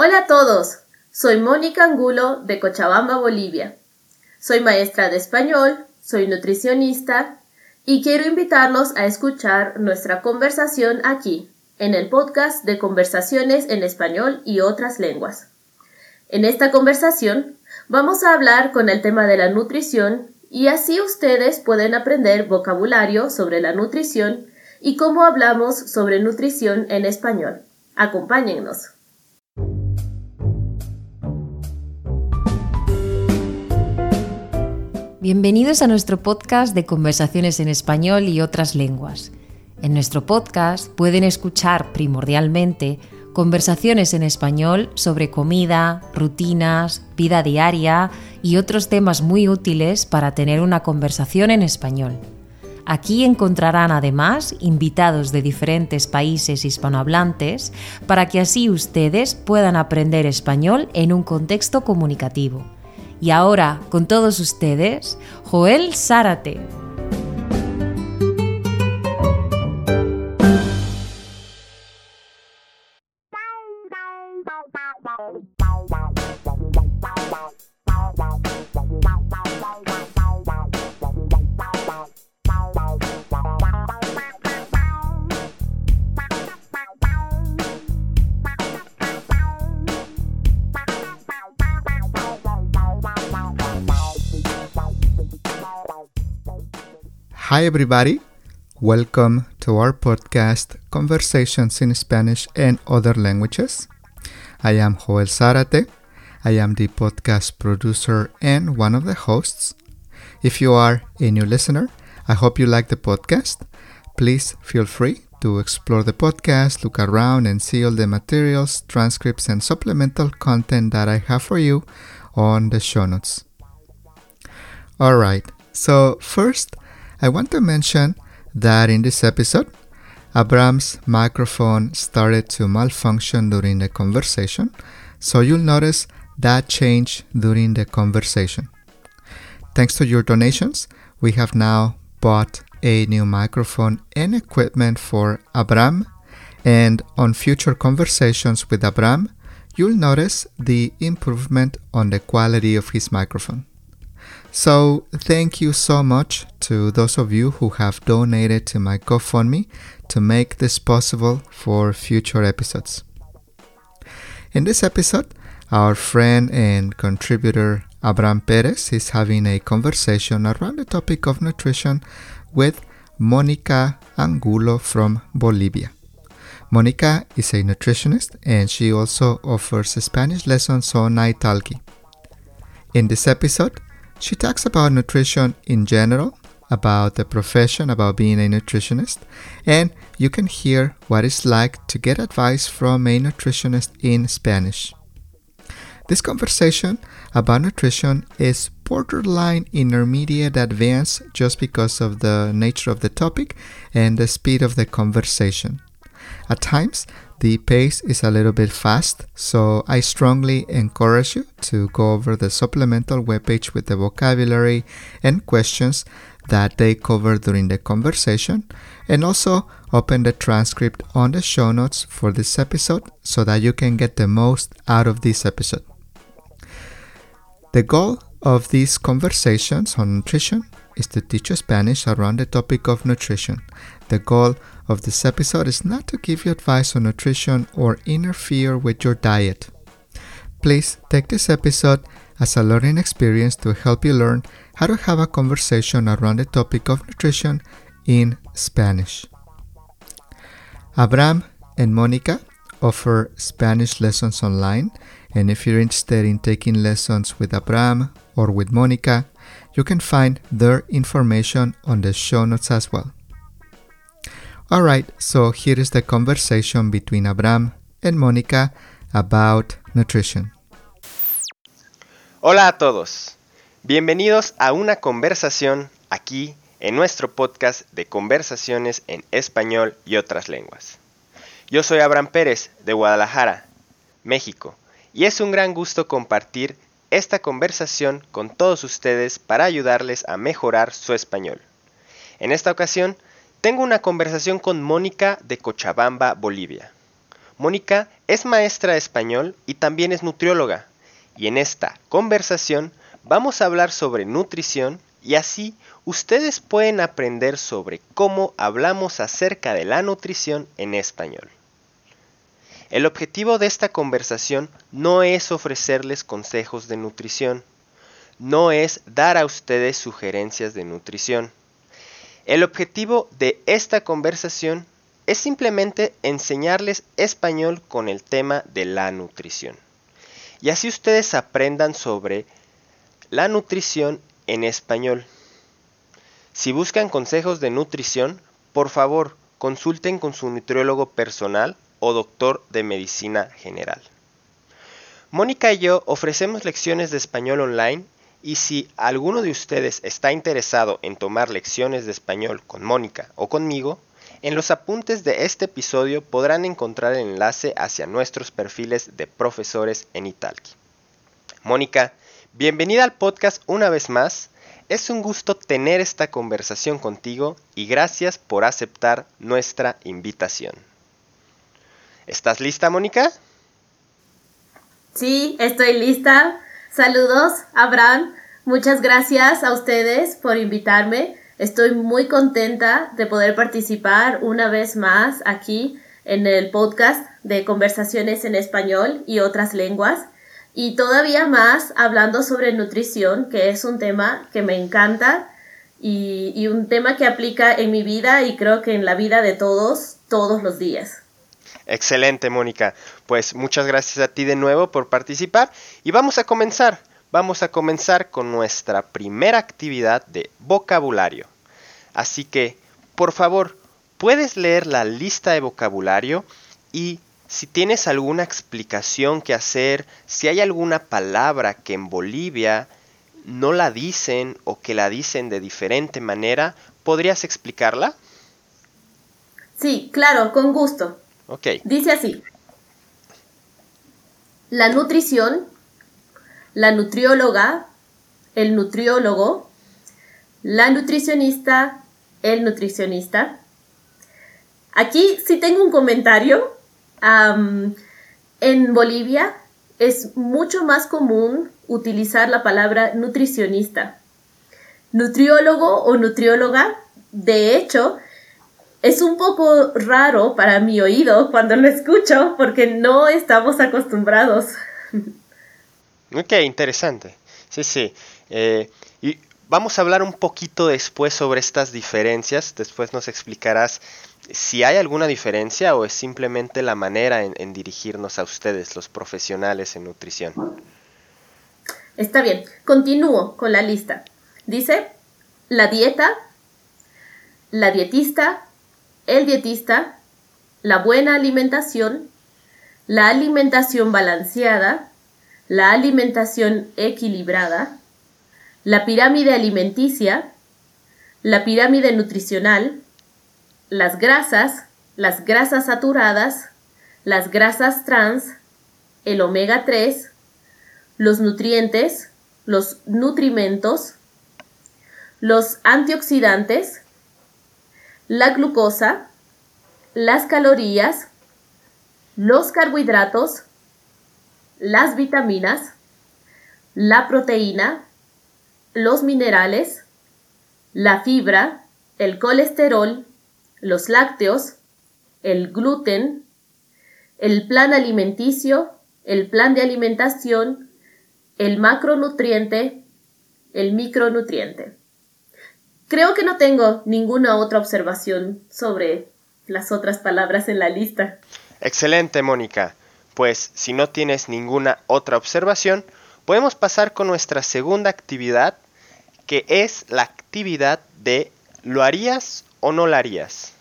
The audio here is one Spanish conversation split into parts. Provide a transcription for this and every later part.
Hola a todos, soy Mónica Angulo de Cochabamba, Bolivia. Soy maestra de español, soy nutricionista y quiero invitarlos a escuchar nuestra conversación aquí, en el podcast de conversaciones en español y otras lenguas. En esta conversación vamos a hablar con el tema de la nutrición y así ustedes pueden aprender vocabulario sobre la nutrición y cómo hablamos sobre nutrición en español. Acompáñennos. Bienvenidos a nuestro podcast de conversaciones en español y otras lenguas. En nuestro podcast pueden escuchar primordialmente conversaciones en español sobre comida, rutinas, vida diaria y otros temas muy útiles para tener una conversación en español. Aquí encontrarán además invitados de diferentes países hispanohablantes para que así ustedes puedan aprender español en un contexto comunicativo. Y ahora, con todos ustedes, Joel Zárate. Hi, everybody. Welcome to our podcast, Conversations in Spanish and Other Languages. I am Joel Zarate. I am the podcast producer and one of the hosts. If you are a new listener, I hope you like the podcast. Please feel free to explore the podcast, look around, and see all the materials, transcripts, and supplemental content that I have for you on the show notes. All right, so first, I want to mention that in this episode, Abram's microphone started to malfunction during the conversation, so you'll notice that change during the conversation. Thanks to your donations, we have now bought a new microphone and equipment for Abram, and on future conversations with Abram, you'll notice the improvement on the quality of his microphone. So, thank you so much to those of you who have donated to my GoFundMe to make this possible for future episodes. In this episode, our friend and contributor Abraham Perez is having a conversation around the topic of nutrition with Monica Angulo from Bolivia. Monica is a nutritionist and she also offers Spanish lessons on Italki. In this episode, she talks about nutrition in general, about the profession, about being a nutritionist, and you can hear what it's like to get advice from a nutritionist in Spanish. This conversation about nutrition is borderline intermediate advanced just because of the nature of the topic and the speed of the conversation. At times, the pace is a little bit fast, so I strongly encourage you to go over the supplemental webpage with the vocabulary and questions that they cover during the conversation, and also open the transcript on the show notes for this episode so that you can get the most out of this episode. The goal of these conversations on nutrition is to teach you Spanish around the topic of nutrition. The goal of this episode is not to give you advice on nutrition or interfere with your diet. Please take this episode as a learning experience to help you learn how to have a conversation around the topic of nutrition in Spanish. Abram and Monica offer Spanish lessons online, and if you're interested in taking lessons with Abram or with Monica, you can find their information on the show notes as well. Alright, so here is the conversation between Abram and Monica about nutrition. Hola a todos, bienvenidos a una conversación aquí en nuestro podcast de conversaciones en español y otras lenguas. Yo soy Abraham Pérez de Guadalajara, México, y es un gran gusto compartir esta conversación con todos ustedes para ayudarles a mejorar su español. En esta ocasión, tengo una conversación con Mónica de Cochabamba, Bolivia. Mónica es maestra de español y también es nutrióloga. Y en esta conversación vamos a hablar sobre nutrición y así ustedes pueden aprender sobre cómo hablamos acerca de la nutrición en español. El objetivo de esta conversación no es ofrecerles consejos de nutrición, no es dar a ustedes sugerencias de nutrición. El objetivo de esta conversación es simplemente enseñarles español con el tema de la nutrición. Y así ustedes aprendan sobre la nutrición en español. Si buscan consejos de nutrición, por favor, consulten con su nutriólogo personal o doctor de medicina general. Mónica y yo ofrecemos lecciones de español online y si alguno de ustedes está interesado en tomar lecciones de español con Mónica o conmigo, en los apuntes de este episodio podrán encontrar el enlace hacia nuestros perfiles de profesores en Italki. Mónica, bienvenida al podcast una vez más. Es un gusto tener esta conversación contigo y gracias por aceptar nuestra invitación. ¿Estás lista, Mónica? Sí, estoy lista. Saludos, Abraham. Muchas gracias a ustedes por invitarme. Estoy muy contenta de poder participar una vez más aquí en el podcast de conversaciones en español y otras lenguas y todavía más hablando sobre nutrición, que es un tema que me encanta y, y, un tema que aplica en mi vida y creo que en la vida de todos, todos los días. Excelente, Mónica. Pues muchas gracias a ti de nuevo por participar y vamos a comenzar. Vamos a comenzar con nuestra primera actividad de vocabulario. Así que, por favor, puedes leer la lista de vocabulario y si tienes alguna explicación que hacer, si hay alguna palabra que en Bolivia no la dicen o que la dicen de diferente manera, ¿podrías explicarla? Sí, claro, con gusto. Ok. Dice así. La nutrición, la nutrióloga, el nutriólogo, la nutricionista, el nutricionista. Aquí sí tengo un comentario en Bolivia es mucho más común utilizar la palabra nutricionista. Nutriólogo o nutrióloga, de hecho, es un poco raro para mi oído cuando lo escucho porque no estamos acostumbrados. Ok, interesante. Sí, sí. Eh, y vamos a hablar un poquito después sobre estas diferencias. Después nos explicarás si hay alguna diferencia o es simplemente la manera en, dirigirnos a ustedes, los profesionales en nutrición. Está bien, continúo con la lista. Dice, la dieta, la dietista, el dietista, la buena alimentación, la alimentación balanceada, la alimentación equilibrada, la pirámide alimenticia, la pirámide nutricional, las grasas, las grasas saturadas, las grasas trans, el omega 3, los nutrientes, los nutrimentos, los antioxidantes, la glucosa, las calorías, los carbohidratos, las vitaminas, la proteína, los minerales, la fibra, el colesterol, los lácteos, el gluten, el plan alimenticio, el plan de alimentación, el macronutriente, el micronutriente. Creo que no tengo ninguna otra observación sobre las otras palabras en la lista. Excelente, Mónica. Pues si no tienes ninguna otra observación, podemos pasar con nuestra segunda actividad, que es la actividad de ¿lo harías o no la harías?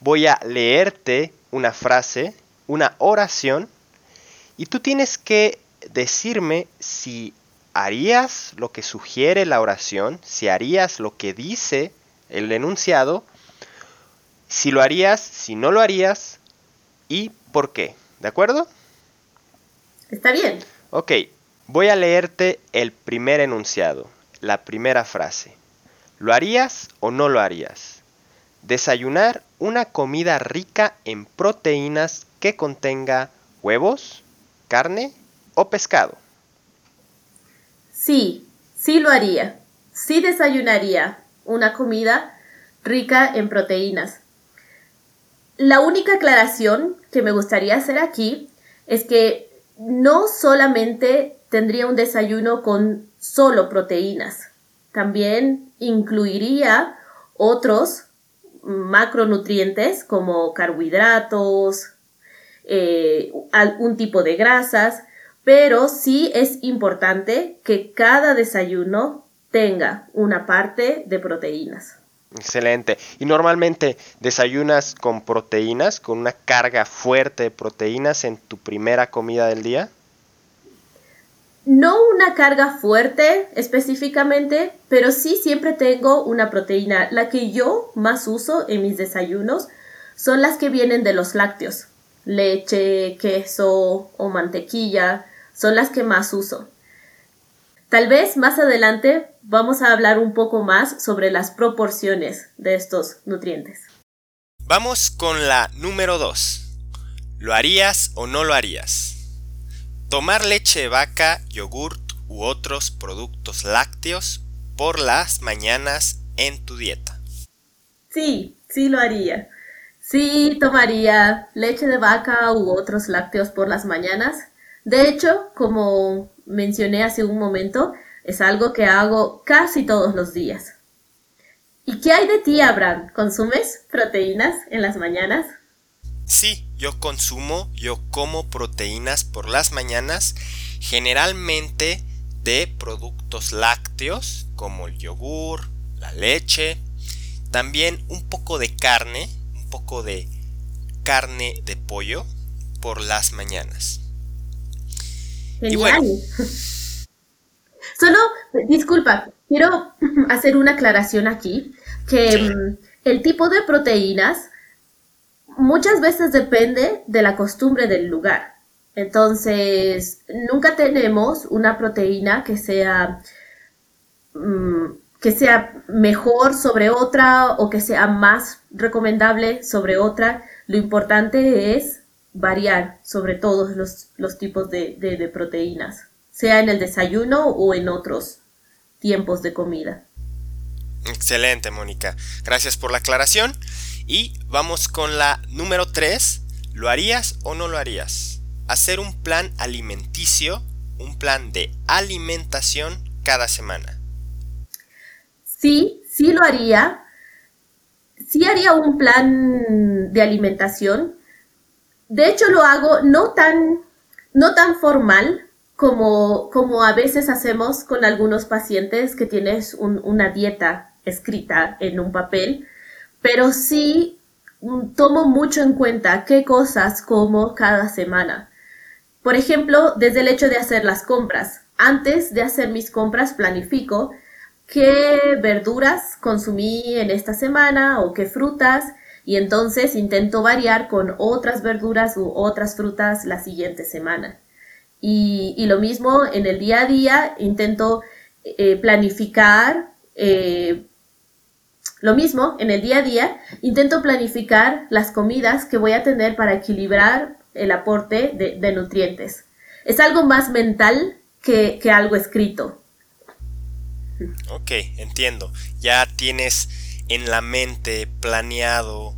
Voy a leerte una frase, una oración, y tú tienes que decirme si harías lo que sugiere la oración, si harías lo que dice el enunciado, si lo harías, si no lo harías y por qué. ¿De acuerdo? Está bien. Ok, voy a leerte el primer enunciado, la primera frase. ¿Lo harías o no lo harías? desayunar una comida rica en proteínas que contenga huevos, carne o pescado. Sí, sí lo haría. Sí desayunaría una comida rica en proteínas. La única aclaración que me gustaría hacer aquí es que no solamente tendría un desayuno con solo proteínas, también incluiría otros macronutrientes como carbohidratos, eh, algún tipo de grasas, pero sí es importante que cada desayuno tenga una parte de proteínas. Excelente. ¿Y normalmente desayunas con proteínas, con una carga fuerte de proteínas en tu primera comida del día? No una carga fuerte específicamente, pero sí siempre tengo una proteína. La que yo más uso en mis desayunos son las que vienen de los lácteos. Leche, queso o mantequilla son las que más uso. Tal vez más adelante vamos a hablar un poco más sobre las proporciones de estos nutrientes. Vamos con la número 2. ¿Lo harías o no lo harías? Tomar leche de vaca, yogurt u otros productos lácteos por las mañanas en tu dieta. Sí, sí lo haría. Sí tomaría leche de vaca u otros lácteos por las mañanas. De hecho, como mencioné hace un momento, es algo que hago casi todos los días. ¿Y qué hay de ti, Abraham? ¿Consumes proteínas en las mañanas? Sí, yo consumo, yo como proteínas por las mañanas, generalmente de productos lácteos como el yogur, la leche, también un poco de carne, un poco de carne de pollo por las mañanas. Y bueno. Solo, disculpa, quiero hacer una aclaración aquí, que mm, el tipo de proteínas muchas veces depende de la costumbre del lugar. Entonces, nunca tenemos una proteína que sea, mm, que sea mejor sobre otra o que sea más recomendable sobre otra. Lo importante es variar sobre todos los, tipos de, proteínas, sea en el desayuno o en otros tiempos de comida. Excelente, Mónica. Gracias por la aclaración. Y vamos con la número 3. ¿Lo harías o no lo harías? Hacer un plan alimenticio, un plan de alimentación cada semana. Sí, sí lo haría. Sí haría un plan de alimentación, de hecho lo hago no tan, no tan formal como, como a veces hacemos con algunos pacientes que tienes una dieta escrita en un papel, pero sí mm, tomo mucho en cuenta qué cosas como cada semana. Por ejemplo, desde el hecho de hacer las compras. Antes de hacer mis compras planifico qué verduras consumí en esta semana o qué frutas y entonces intento variar con otras verduras u otras frutas la siguiente semana. Y, lo mismo en el día a día, intento eh, planificar, eh, lo mismo en el día a día, intento planificar las comidas que voy a tener para equilibrar el aporte de, nutrientes. Es algo más mental que, que algo escrito. Ok, entiendo. Ya tienes en la mente planeado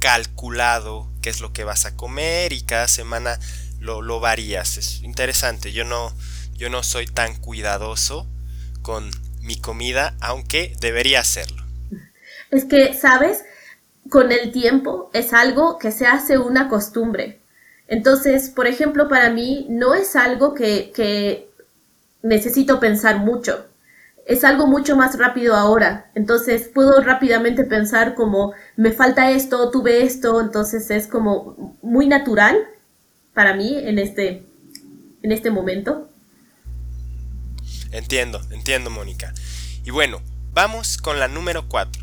calculado qué es lo que vas a comer y cada semana lo, lo varías. Es interesante. Yo no, yo no soy tan cuidadoso con mi comida, aunque debería hacerlo. Es que, ¿sabes? Con el tiempo es algo que se hace una costumbre. Entonces, por ejemplo, para mí no es algo que, que necesito pensar mucho es algo mucho más rápido ahora. Entonces puedo rápidamente pensar como me falta esto, tuve esto, entonces es como muy natural para mí en este, en este momento. Entiendo, entiendo Mónica. Y bueno, vamos con la número 4.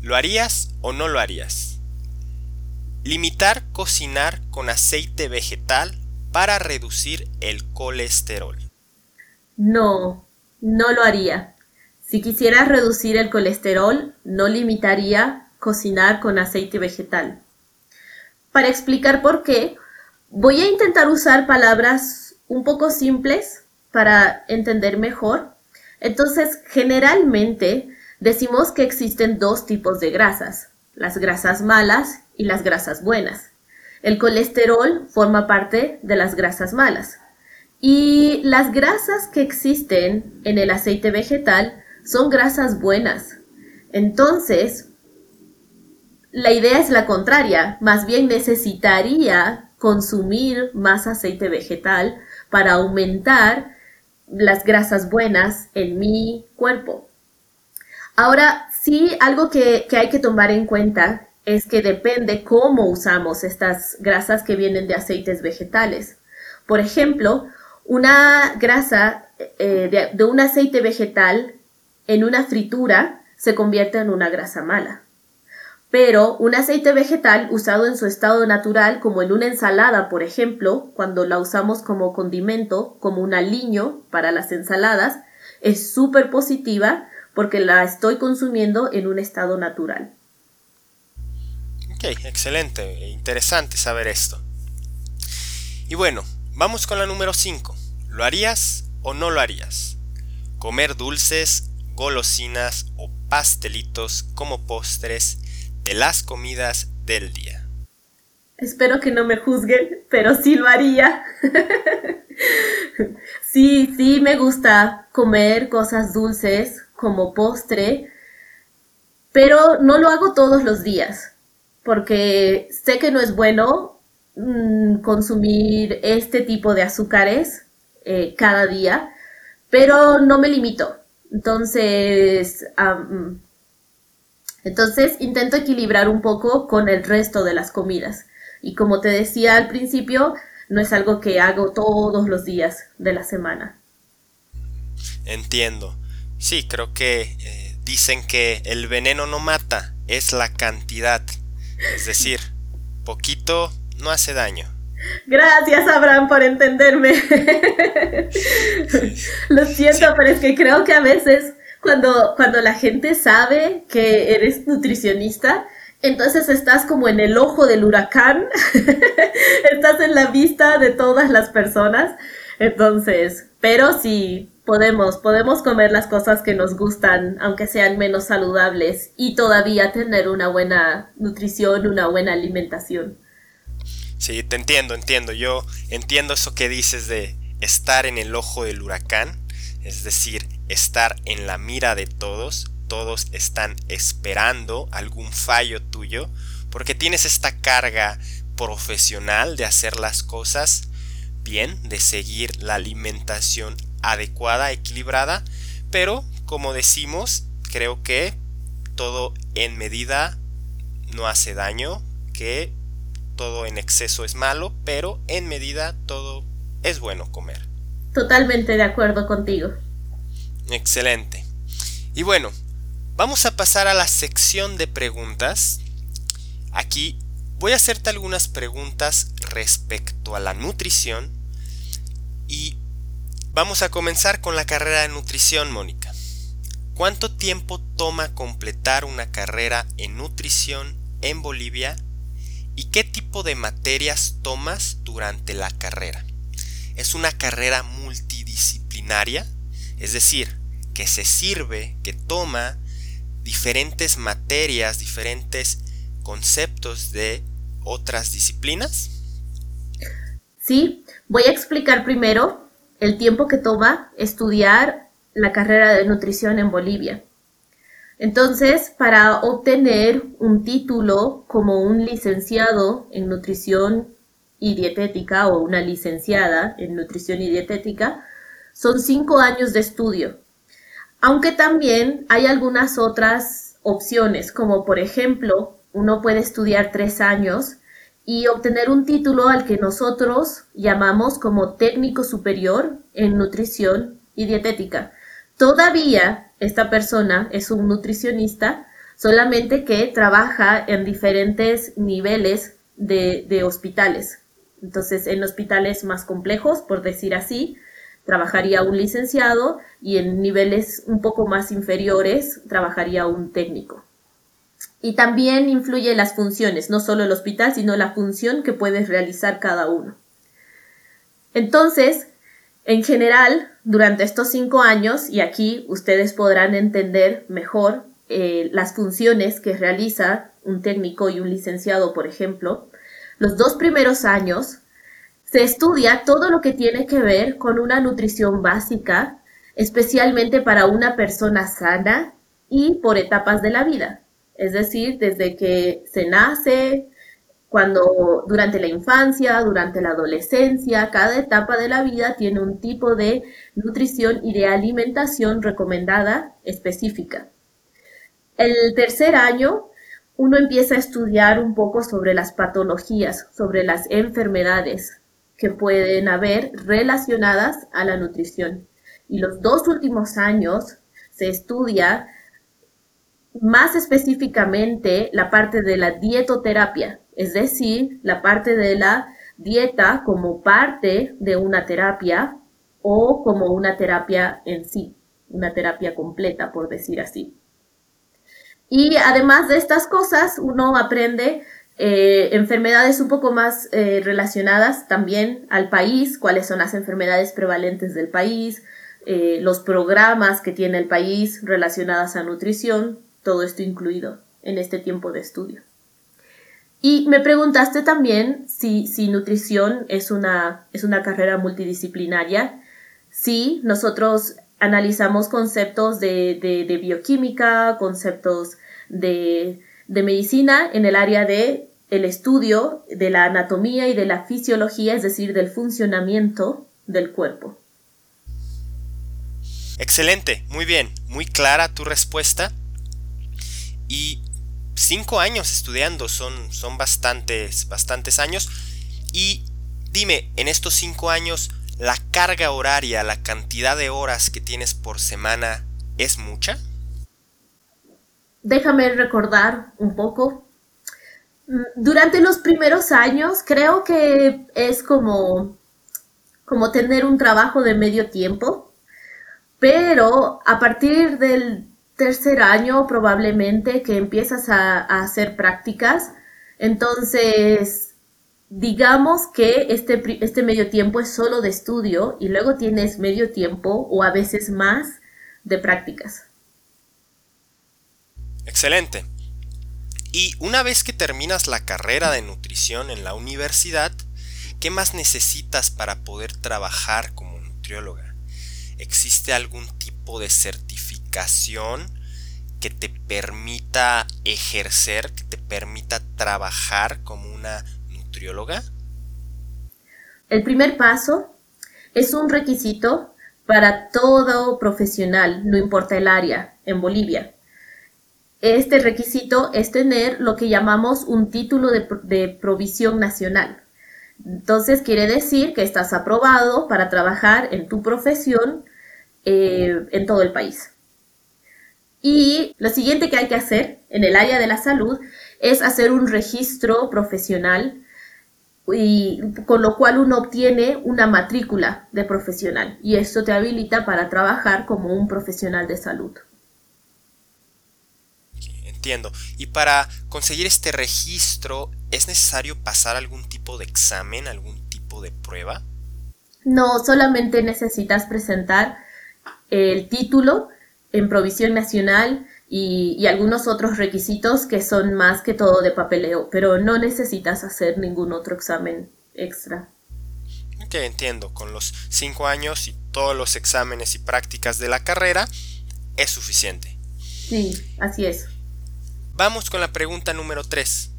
¿Lo harías o no lo harías? Limitar cocinar con aceite vegetal para reducir el colesterol. No, no lo haría. Si quisiera reducir el colesterol, no limitaría cocinar con aceite vegetal. Para explicar por qué, voy a intentar usar palabras un poco simples para entender mejor. Entonces, generalmente decimos que existen dos tipos de grasas, las grasas malas y las grasas buenas. El colesterol forma parte de las grasas malas. Y las grasas que existen en el aceite vegetal son grasas buenas. Entonces, la idea es la contraria, más bien necesitaría consumir más aceite vegetal para aumentar las grasas buenas en mi cuerpo. Ahora, sí, algo que, hay que tomar en cuenta es que depende cómo usamos estas grasas que vienen de aceites vegetales. Por ejemplo, una grasa eh, de, un aceite vegetal en una fritura se convierte en una grasa mala. Pero un aceite vegetal usado en su estado natural, como en una ensalada, por ejemplo, cuando la usamos como condimento, como un aliño para las ensaladas, es súper positiva porque la estoy consumiendo en un estado natural. Ok, excelente, interesante saber esto. Y bueno, vamos con la número 5. ¿Lo harías o no lo harías? Comer dulces, golosinas o pastelitos como postres de las comidas del día. Espero que no me juzguen, pero sí lo haría. sí, sí me gusta comer cosas dulces, como postre, pero no lo hago todos los días, porque sé que no es bueno mm, consumir este tipo de azúcares eh, cada día, pero no me limito. Entonces, entonces intento equilibrar un poco con el resto de las comidas. Y como te decía al principio, no es algo que hago todos los días de la semana. Entiendo. Sí, creo que eh, dicen que el veneno no mata, es la cantidad. Es decir, poquito no hace daño. Gracias, Abraham, por entenderme. Lo siento, pero es que creo que a veces cuando, cuando la gente sabe que eres nutricionista, entonces estás como en el ojo del huracán, estás en la vista de todas las personas. Entonces, pero sí, podemos, podemos comer las cosas que nos gustan, aunque sean menos saludables, y todavía tener una buena nutrición, una buena alimentación. Sí, te entiendo, entiendo. Yo entiendo eso que dices de estar en el ojo del huracán, es decir, estar en la mira de todos. Todos están esperando algún fallo tuyo, porque tienes esta carga profesional de hacer las cosas bien, de seguir la alimentación adecuada, equilibrada, pero como decimos, creo que todo en medida no hace daño, que todo en exceso es malo, pero en medida todo es bueno comer. Totalmente de acuerdo contigo. Excelente. Y bueno, vamos a pasar a la sección de preguntas. Aquí voy a hacerte algunas preguntas respecto a la nutrición y Vamos a comenzar con la carrera de nutrición, Mónica. ¿Cuánto tiempo toma completar una carrera en nutrición en Bolivia? ¿Y qué tipo de materias tomas durante la carrera? ¿Es una carrera multidisciplinaria? Es decir, que se sirve, que toma diferentes materias, diferentes conceptos de otras disciplinas? Sí, voy a explicar primero el tiempo que toma estudiar la carrera de nutrición en Bolivia. Entonces, para obtener un título como un licenciado en nutrición y dietética o una licenciada en nutrición y dietética, son cinco años de estudio. Aunque también hay algunas otras opciones, como por ejemplo, uno puede estudiar tres años y obtener un título al que nosotros llamamos como técnico superior en nutrición y dietética. Todavía esta persona es un nutricionista, solamente que trabaja en diferentes niveles de, hospitales. Entonces, en hospitales más complejos, por decir así, trabajaría un licenciado y en niveles un poco más inferiores trabajaría un técnico. y también influye las funciones, no solo el hospital, sino la función que puede realizar cada uno. Entonces, en general, durante estos cinco años, y aquí ustedes podrán entender mejor eh, las funciones que realiza un técnico y un licenciado, por ejemplo, los dos primeros años se estudia todo lo que tiene que ver con una nutrición básica, especialmente para una persona sana y por etapas de la vida. Es decir, desde que se nace, cuando durante la infancia, durante la adolescencia, cada etapa de la vida tiene un tipo de nutrición y de alimentación recomendada específica. El tercer año, uno empieza a estudiar un poco sobre las patologías, sobre las enfermedades que pueden haber relacionadas a la nutrición. Y los dos últimos años se estudia más específicamente la parte de la dietoterapia, es decir, la parte de la dieta como parte de una terapia o como una terapia en sí, una terapia completa, por decir así. Y además de estas cosas, uno aprende eh, enfermedades un poco más eh, relacionadas también al país, cuáles son las enfermedades prevalentes del país, eh, los programas que tiene el país relacionadas a nutrición, todo esto incluido en este tiempo de estudio. Y me preguntaste también si, si nutrición es una, es una carrera multidisciplinaria. Sí, nosotros analizamos conceptos de, de, bioquímica, conceptos de, de, medicina en el área de el estudio de la anatomía y de la fisiología, es decir, del funcionamiento del cuerpo. Excelente, muy bien, muy clara tu respuesta. Y cinco años estudiando son, son bastantes, bastantes años. Y dime, en estos cinco años, ¿la carga horaria, la cantidad de horas que tienes por semana es mucha? Déjame recordar un poco. Mm, durante los primeros años creo que es como, como tener un trabajo de medio tiempo, pero a partir del tercer año probablemente que empiezas a, hacer prácticas, entonces digamos que este, este medio tiempo es solo de estudio y luego tienes medio tiempo o a veces más de prácticas. Excelente. Y una vez que terminas la carrera de nutrición en la universidad, ¿qué más necesitas para poder trabajar como nutrióloga? ¿Existe algún tipo de que te permita ejercer, que te permita trabajar como una nutrióloga? El primer paso es un requisito para todo profesional, no importa el área, en Bolivia. Este requisito es tener lo que llamamos un título de, provisión nacional. Entonces quiere decir que estás aprobado para trabajar en tu profesión eh, en todo el país. Y lo siguiente que hay que hacer en el área de la salud es hacer un registro profesional y con lo cual uno obtiene una matrícula de profesional y esto te habilita para trabajar como un profesional de salud. Entiendo. Y para conseguir este registro, ¿es necesario pasar algún tipo de examen, algún tipo de prueba? No, solamente necesitas presentar el título en provisión nacional y, algunos otros requisitos que son más que todo de papeleo, pero no necesitas hacer ningún otro examen extra. Ok, entiendo. Con los cinco años y todos los exámenes y prácticas de la carrera, es suficiente. Sí, así es. Vamos con la pregunta número 3.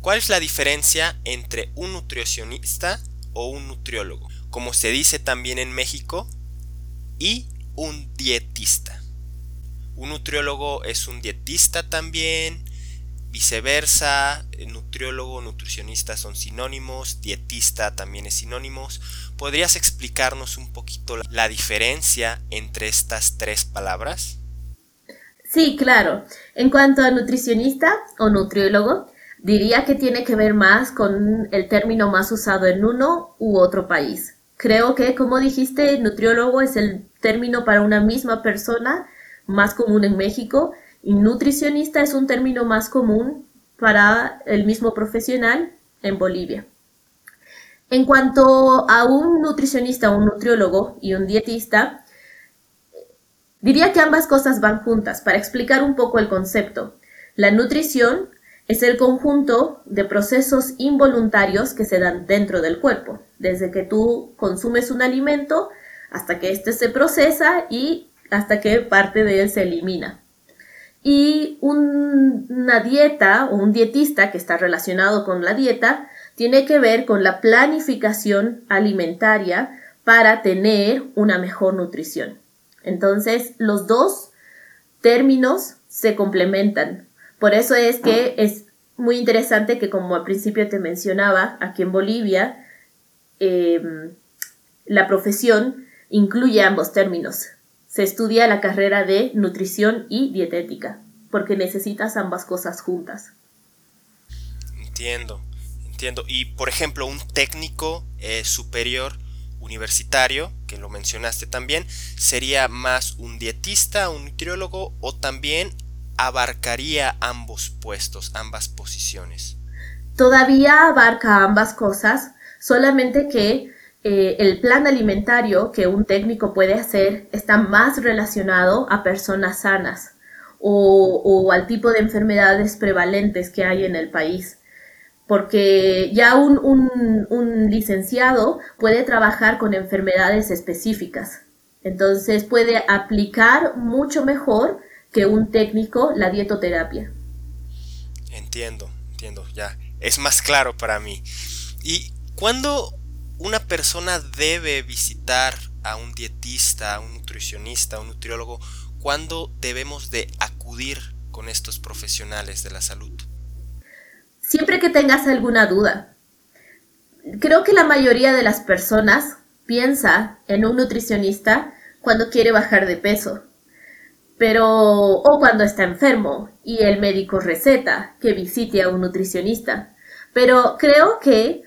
¿Cuál es la diferencia entre un nutricionista o un nutriólogo? Como se dice también en México, y un dietista. Un nutriólogo es un dietista también, viceversa, nutriólogo, nutricionista son sinónimos, dietista también es sinónimos. ¿Podrías explicarnos un poquito la diferencia entre estas tres palabras? Sí, claro. En cuanto a nutricionista o nutriólogo, diría que tiene que ver más con el término más usado en uno u otro país. Creo que, como dijiste, nutriólogo es el término para una misma persona más común en México Y nutricionista es un término más común para el mismo profesional en Bolivia. En cuanto a un nutricionista, un nutriólogo y un dietista, diría que ambas cosas van juntas para explicar un poco el concepto. La nutrición es el conjunto de procesos involuntarios que se dan dentro del cuerpo, desde que tú consumes un alimento hasta que éste se procesa y hasta que parte de él se elimina. Y una dieta o un dietista que está relacionado con la dieta tiene que ver con la planificación alimentaria para tener una mejor nutrición. Entonces, los dos términos se complementan. Por eso es que es muy interesante que, como al principio te mencionaba, aquí en Bolivia, em, la profesión incluye ambos términos se estudia la carrera de nutrición y dietética, porque necesitas ambas cosas juntas. Entiendo, entiendo. Y por ejemplo, un técnico eh, superior universitario, que lo mencionaste también, sería más un dietista, un nutriólogo o también abarcaría ambos puestos, ambas posiciones. Todavía abarca ambas cosas, solamente que eh, el plan alimentario que un técnico puede hacer está más relacionado a personas sanas o, al tipo de enfermedades prevalentes que hay en el país. Porque ya un, licenciado puede trabajar con enfermedades específicas. Entonces puede aplicar mucho mejor que un técnico la dietoterapia. Entiendo, entiendo, ya. Es más claro para mí. ¿Y cuándo una persona debe visitar a un dietista, a un nutricionista, a un nutriólogo, cuando debemos de acudir con estos profesionales de la salud? Siempre que tengas alguna duda. Creo que la mayoría de las personas piensa en un nutricionista cuando quiere bajar de peso, pero o cuando está enfermo y el médico receta que visite a un nutricionista. Pero creo que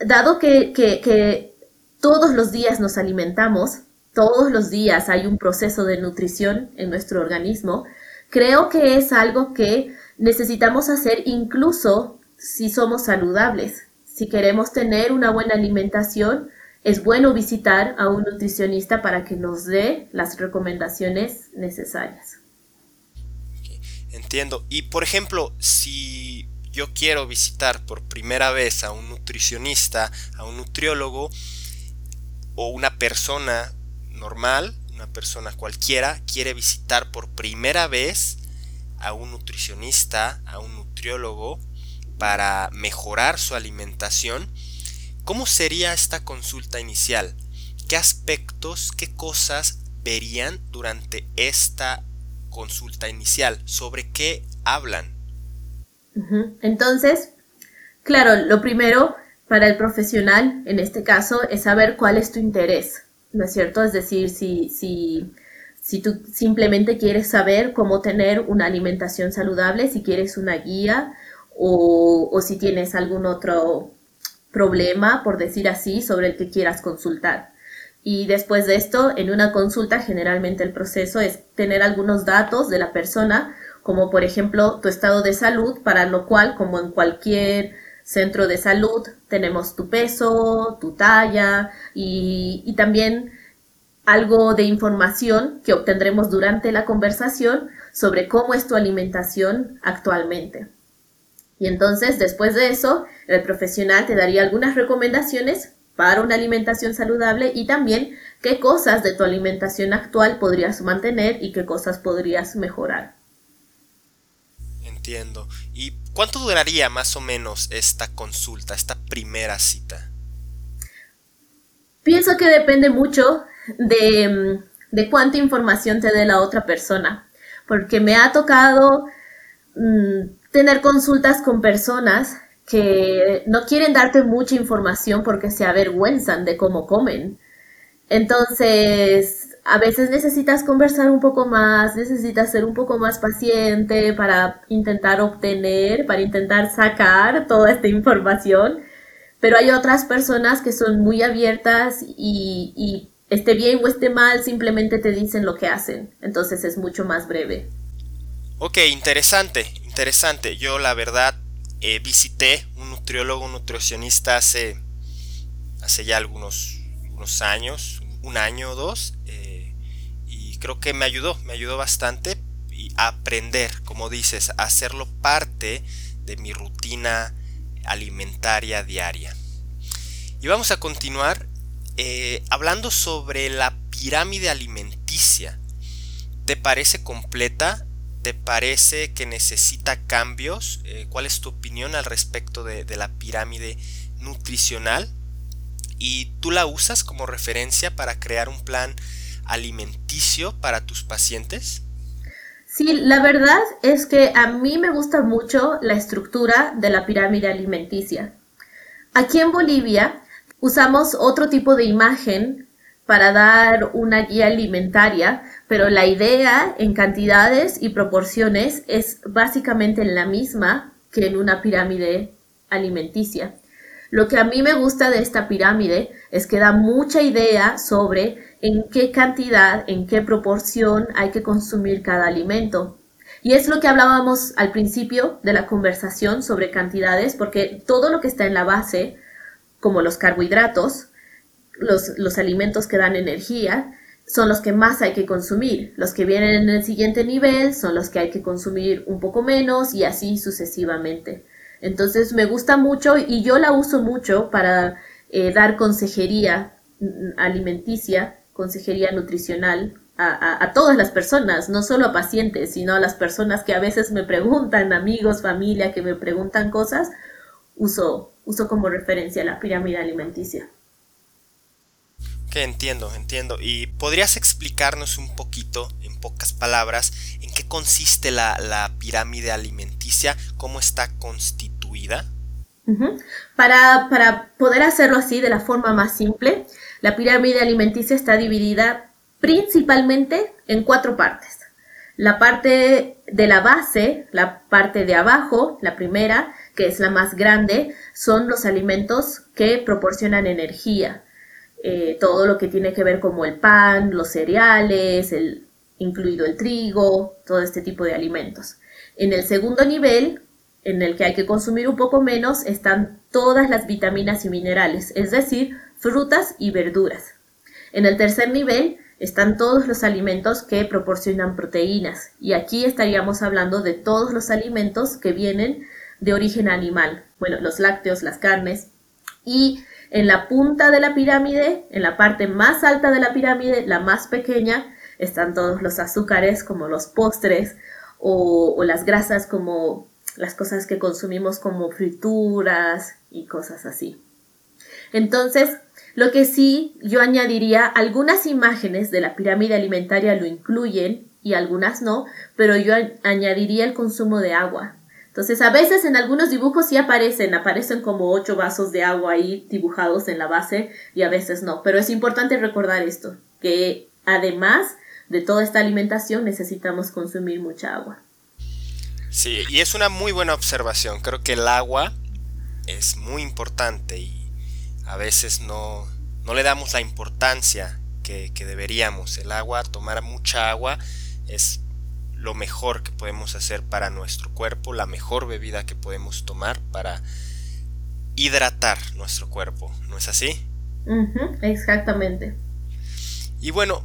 dado que, todos los días nos alimentamos, todos los días hay un proceso de nutrición en nuestro organismo, creo que es algo que necesitamos hacer incluso si somos saludables. Si queremos tener una buena alimentación, es bueno visitar a un nutricionista para que nos dé las recomendaciones necesarias. Entiendo. Y por ejemplo, si yo quiero visitar por primera vez a un nutricionista, a un nutriólogo o una persona normal, una persona cualquiera, quiere visitar por primera vez a un nutricionista, a un nutriólogo para mejorar su alimentación, ¿cómo sería esta consulta inicial? ¿Qué aspectos, qué cosas verían durante esta consulta inicial? ¿Sobre qué hablan? Entonces, claro, lo primero para el profesional, en este caso, es saber cuál es tu interés, ¿no es cierto? Es decir, si, si, si tú simplemente quieres saber cómo tener una alimentación saludable, si quieres una guía o, o si tienes algún otro problema, por decir así, sobre el que quieras consultar. Y después de esto, en una consulta, generalmente el proceso es tener algunos datos de la persona como por ejemplo tu estado de salud, para lo cual, como en cualquier centro de salud, tenemos tu peso, tu talla y, también algo de información que obtendremos durante la conversación sobre cómo es tu alimentación actualmente. Y entonces, después de eso, el profesional te daría algunas recomendaciones para una alimentación saludable y también qué cosas de tu alimentación actual podrías mantener y qué cosas podrías mejorar. Entiendo. ¿Y cuánto duraría más o menos esta consulta, esta primera cita? Pienso que depende mucho de, mm, de cuánta información te dé la otra persona, porque me ha tocado mm, tener consultas con personas que no quieren darte mucha información porque se avergüenzan de cómo comen. Entonces, a veces necesitas conversar un poco más, necesitas ser un poco más paciente para intentar obtener, para intentar sacar toda esta información. Pero hay otras personas que son muy abiertas y, y esté bien o esté mal, simplemente te dicen lo que hacen. Entonces es mucho más breve. Ok, interesante, interesante. Yo la verdad eh, visité un nutriólogo, un nutricionista hace, hace ya algunos, años, un año o dos, eh, creo que me ayudó, me ayudó bastante a aprender, como dices, a hacerlo parte de mi rutina alimentaria diaria. Y vamos a continuar eh, hablando sobre la pirámide alimenticia. ¿Te parece completa? ¿Te parece que necesita cambios? Eh, ¿Cuál es tu opinión al respecto de, la pirámide nutricional? ¿Y tú la usas como referencia para crear un plan alimenticio para tus pacientes? Sí, la verdad es que a mí me gusta mucho la estructura de la pirámide alimenticia. Aquí en Bolivia usamos otro tipo de imagen para dar una guía alimentaria, pero la idea en cantidades y proporciones es básicamente la misma que en una pirámide alimenticia. Lo que a mí me gusta de esta pirámide es que da mucha idea sobre en qué cantidad, en qué proporción hay que consumir cada alimento. Y es lo que hablábamos al principio de la conversación sobre cantidades, porque todo lo que está en la base, como los carbohidratos, los, alimentos que dan energía son los que más hay que consumir. Los que vienen en el siguiente nivel son los que hay que consumir un poco menos y así sucesivamente. Entonces me gusta mucho y yo la uso mucho para eh, dar consejería mm, alimenticia, consejería nutricional a, a, todas las personas, no solo a pacientes, sino a las personas que a veces me preguntan, amigos, familia, que me preguntan cosas, uso, uso como referencia la pirámide alimenticia. Que entiendo, entiendo. ¿Y podrías explicarnos un poquito, en pocas palabras, en qué consiste la, pirámide alimenticia, cómo está constituida? para, para poder hacerlo así de la forma más simple, la pirámide alimenticia está dividida principalmente en cuatro partes. La parte de la base, la parte de abajo, la primera, que es la más grande, son los alimentos que proporcionan energía. Eh, todo lo que tiene que ver como el pan, los cereales, incluido el trigo, todo este tipo de alimentos. En el segundo nivel, en el que hay que consumir un poco menos, están todas las vitaminas y minerales, es decir, frutas y verduras. En el tercer nivel están todos los alimentos que proporcionan proteínas y aquí estaríamos hablando de todos los alimentos que vienen de origen animal, bueno, los lácteos, las carnes y en la punta de la pirámide, en la parte más alta de la pirámide, la más pequeña, están todos los azúcares como los postres o, las grasas como las cosas que consumimos como frituras y cosas así. Entonces, lo que sí yo añadiría, algunas imágenes de la pirámide alimentaria lo incluyen y algunas no, pero yo añadiría el consumo de agua. Entonces, a veces en algunos dibujos sí aparecen, aparecen como ocho vasos de agua ahí dibujados en la base y a veces no. Pero es importante recordar esto, que además de toda esta alimentación necesitamos consumir mucha agua. Sí, y es una muy buena observación. Creo que el agua es muy importante y a veces no, no le damos la importancia que, que deberíamos. El agua, tomar mucha agua es lo mejor que podemos hacer para nuestro cuerpo, la mejor bebida que podemos tomar para hidratar nuestro cuerpo, ¿no es así? exactamente. Y bueno,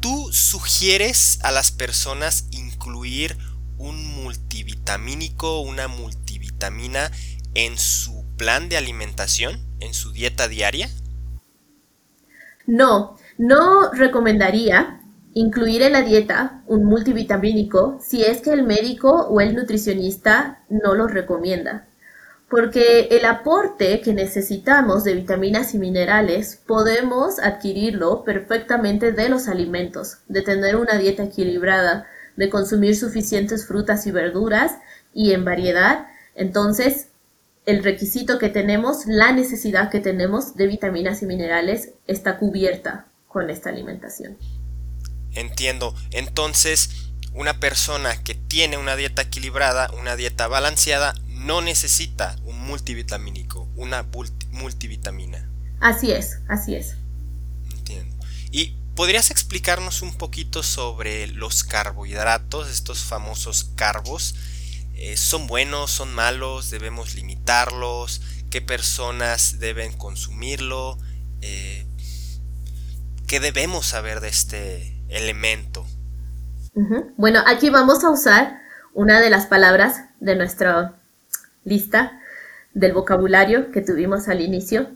¿tú sugieres a las personas incluir un multivitamínico, una multivitamina en su plan de alimentación, en su dieta diaria? No, no recomendaría Incluir en la dieta un multivitamínico si es que el médico o el nutricionista no lo recomienda. Porque el aporte que necesitamos de vitaminas y minerales podemos adquirirlo perfectamente de los alimentos, de tener una dieta equilibrada, de consumir suficientes frutas y verduras y en variedad. Entonces, el requisito que tenemos, la necesidad que tenemos de vitaminas y minerales está cubierta con esta alimentación. Entiendo. Entonces, una persona que tiene una dieta equilibrada, una dieta balanceada, no necesita un multivitamínico, una multivitamina. Así es, así es. Entiendo. Y ¿podrías explicarnos un poquito sobre los carbohidratos, estos famosos carbos? Eh, ¿Son buenos, son malos? ¿Debemos limitarlos? ¿Qué personas deben consumirlo? Eh, ¿Qué debemos saber de este elemento? Bueno, aquí vamos a usar una de las palabras de nuestra lista del vocabulario que tuvimos al inicio.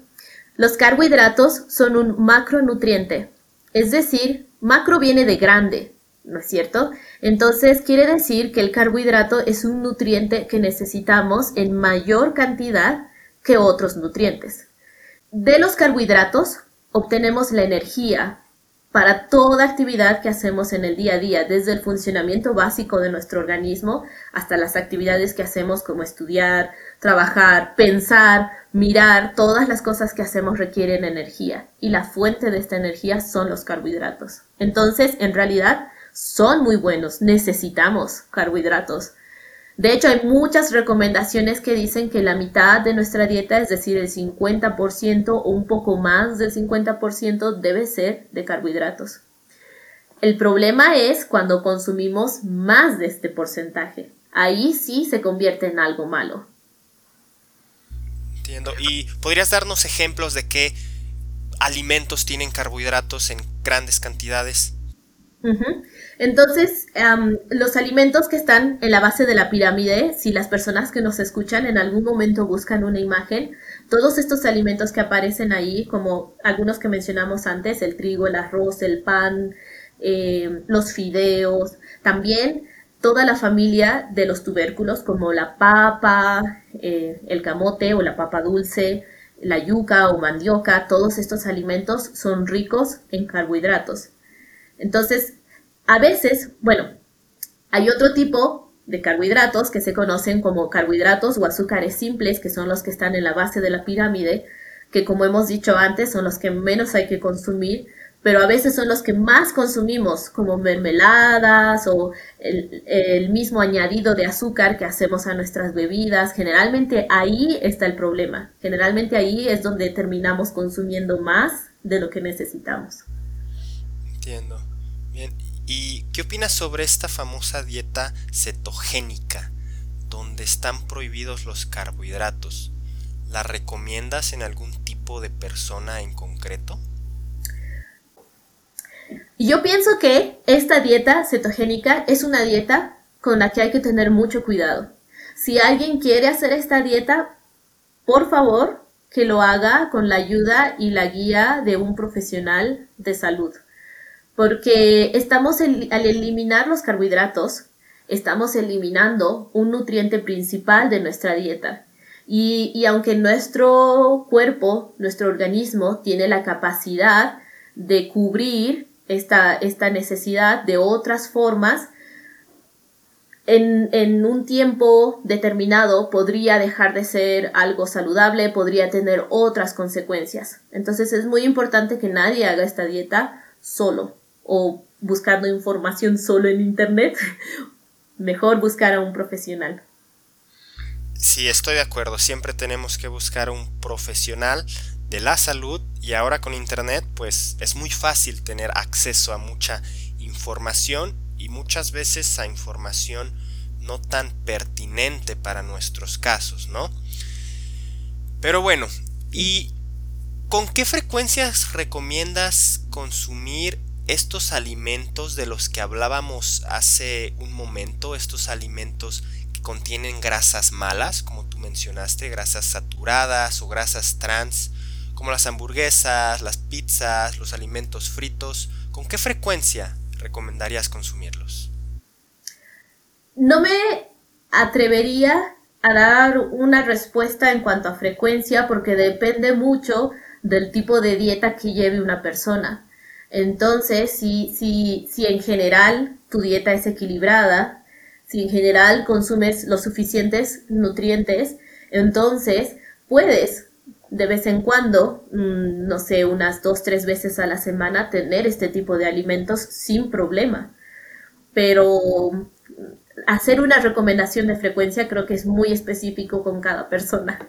Los carbohidratos son un macronutriente, es decir, macro viene de grande, ¿no es cierto? Entonces quiere decir que el carbohidrato es un nutriente que necesitamos en mayor cantidad que otros nutrientes. De los carbohidratos obtenemos la energía para toda actividad que hacemos en el día a día, desde el funcionamiento básico de nuestro organismo hasta las actividades que hacemos como estudiar, trabajar, pensar, mirar, todas las cosas que hacemos requieren energía y la fuente de esta energía son los carbohidratos. Entonces, en realidad, son muy buenos, necesitamos carbohidratos. De hecho, hay muchas recomendaciones que dicen que la mitad de nuestra dieta, es decir, el 50% o un poco más del 50%, debe ser de carbohidratos. El problema es cuando consumimos más de este porcentaje. Ahí sí se convierte en algo malo. Entiendo. ¿Y podrías darnos ejemplos de qué alimentos tienen carbohidratos en grandes cantidades? Entonces, los alimentos que están en la base de la pirámide, si las personas que nos escuchan en algún momento buscan una imagen, todos estos alimentos que aparecen ahí, como algunos que mencionamos antes, el trigo, el arroz, el pan, eh, los fideos, también toda la familia de los tubérculos como la papa, eh, el camote o la papa dulce, la yuca o mandioca, todos estos alimentos son ricos en carbohidratos. Entonces, a veces, bueno, hay otro tipo de carbohidratos que se conocen como carbohidratos o azúcares simples, que son los que están en la base de la pirámide, que como hemos dicho antes son los que menos hay que consumir, pero a veces son los que más consumimos, como mermeladas o el, mismo añadido de azúcar que hacemos a nuestras bebidas. Generalmente ahí está el problema. Generalmente ahí es donde terminamos consumiendo más de lo que necesitamos. Entiendo. Bien, ¿y qué opinas sobre esta famosa dieta cetogénica, donde están prohibidos los carbohidratos? ¿La recomiendas en algún tipo de persona en concreto? Yo pienso que esta dieta cetogénica es una dieta con la que hay que tener mucho cuidado. Si alguien quiere hacer esta dieta, por favor, que lo haga con la ayuda y la guía de un profesional de salud porque estamos al eliminar los carbohidratos, estamos eliminando un nutriente principal de nuestra dieta. Y, aunque nuestro cuerpo, nuestro organismo tiene la capacidad de cubrir esta, esta necesidad de otras formas, en, en, un tiempo determinado podría dejar de ser algo saludable, podría tener otras consecuencias. Entonces es muy importante que nadie haga esta dieta solo o buscando información solo en Internet, mejor buscar a un profesional. Sí, estoy de acuerdo. Siempre tenemos que buscar un profesional de la salud y ahora con Internet pues es muy fácil tener acceso a mucha información y muchas veces a información no tan pertinente para nuestros casos, ¿no? Pero bueno, ¿y con qué frecuencias recomiendas consumir estos alimentos de los que hablábamos hace un momento, estos alimentos que contienen grasas malas, como tú mencionaste, grasas saturadas o grasas trans, como las hamburguesas, las pizzas, los alimentos fritos, ¿con qué frecuencia recomendarías consumirlos? No me atrevería a dar una respuesta en cuanto a frecuencia porque depende mucho del tipo de dieta que lleve una persona. Entonces, si, si, si en general tu dieta es equilibrada, si en general consumes los suficientes nutrientes, entonces puedes de vez en cuando, mm, no sé, unas dos, tres veces a la semana tener este tipo de alimentos sin problema. Pero hacer una recomendación de frecuencia creo que es muy específico con cada persona.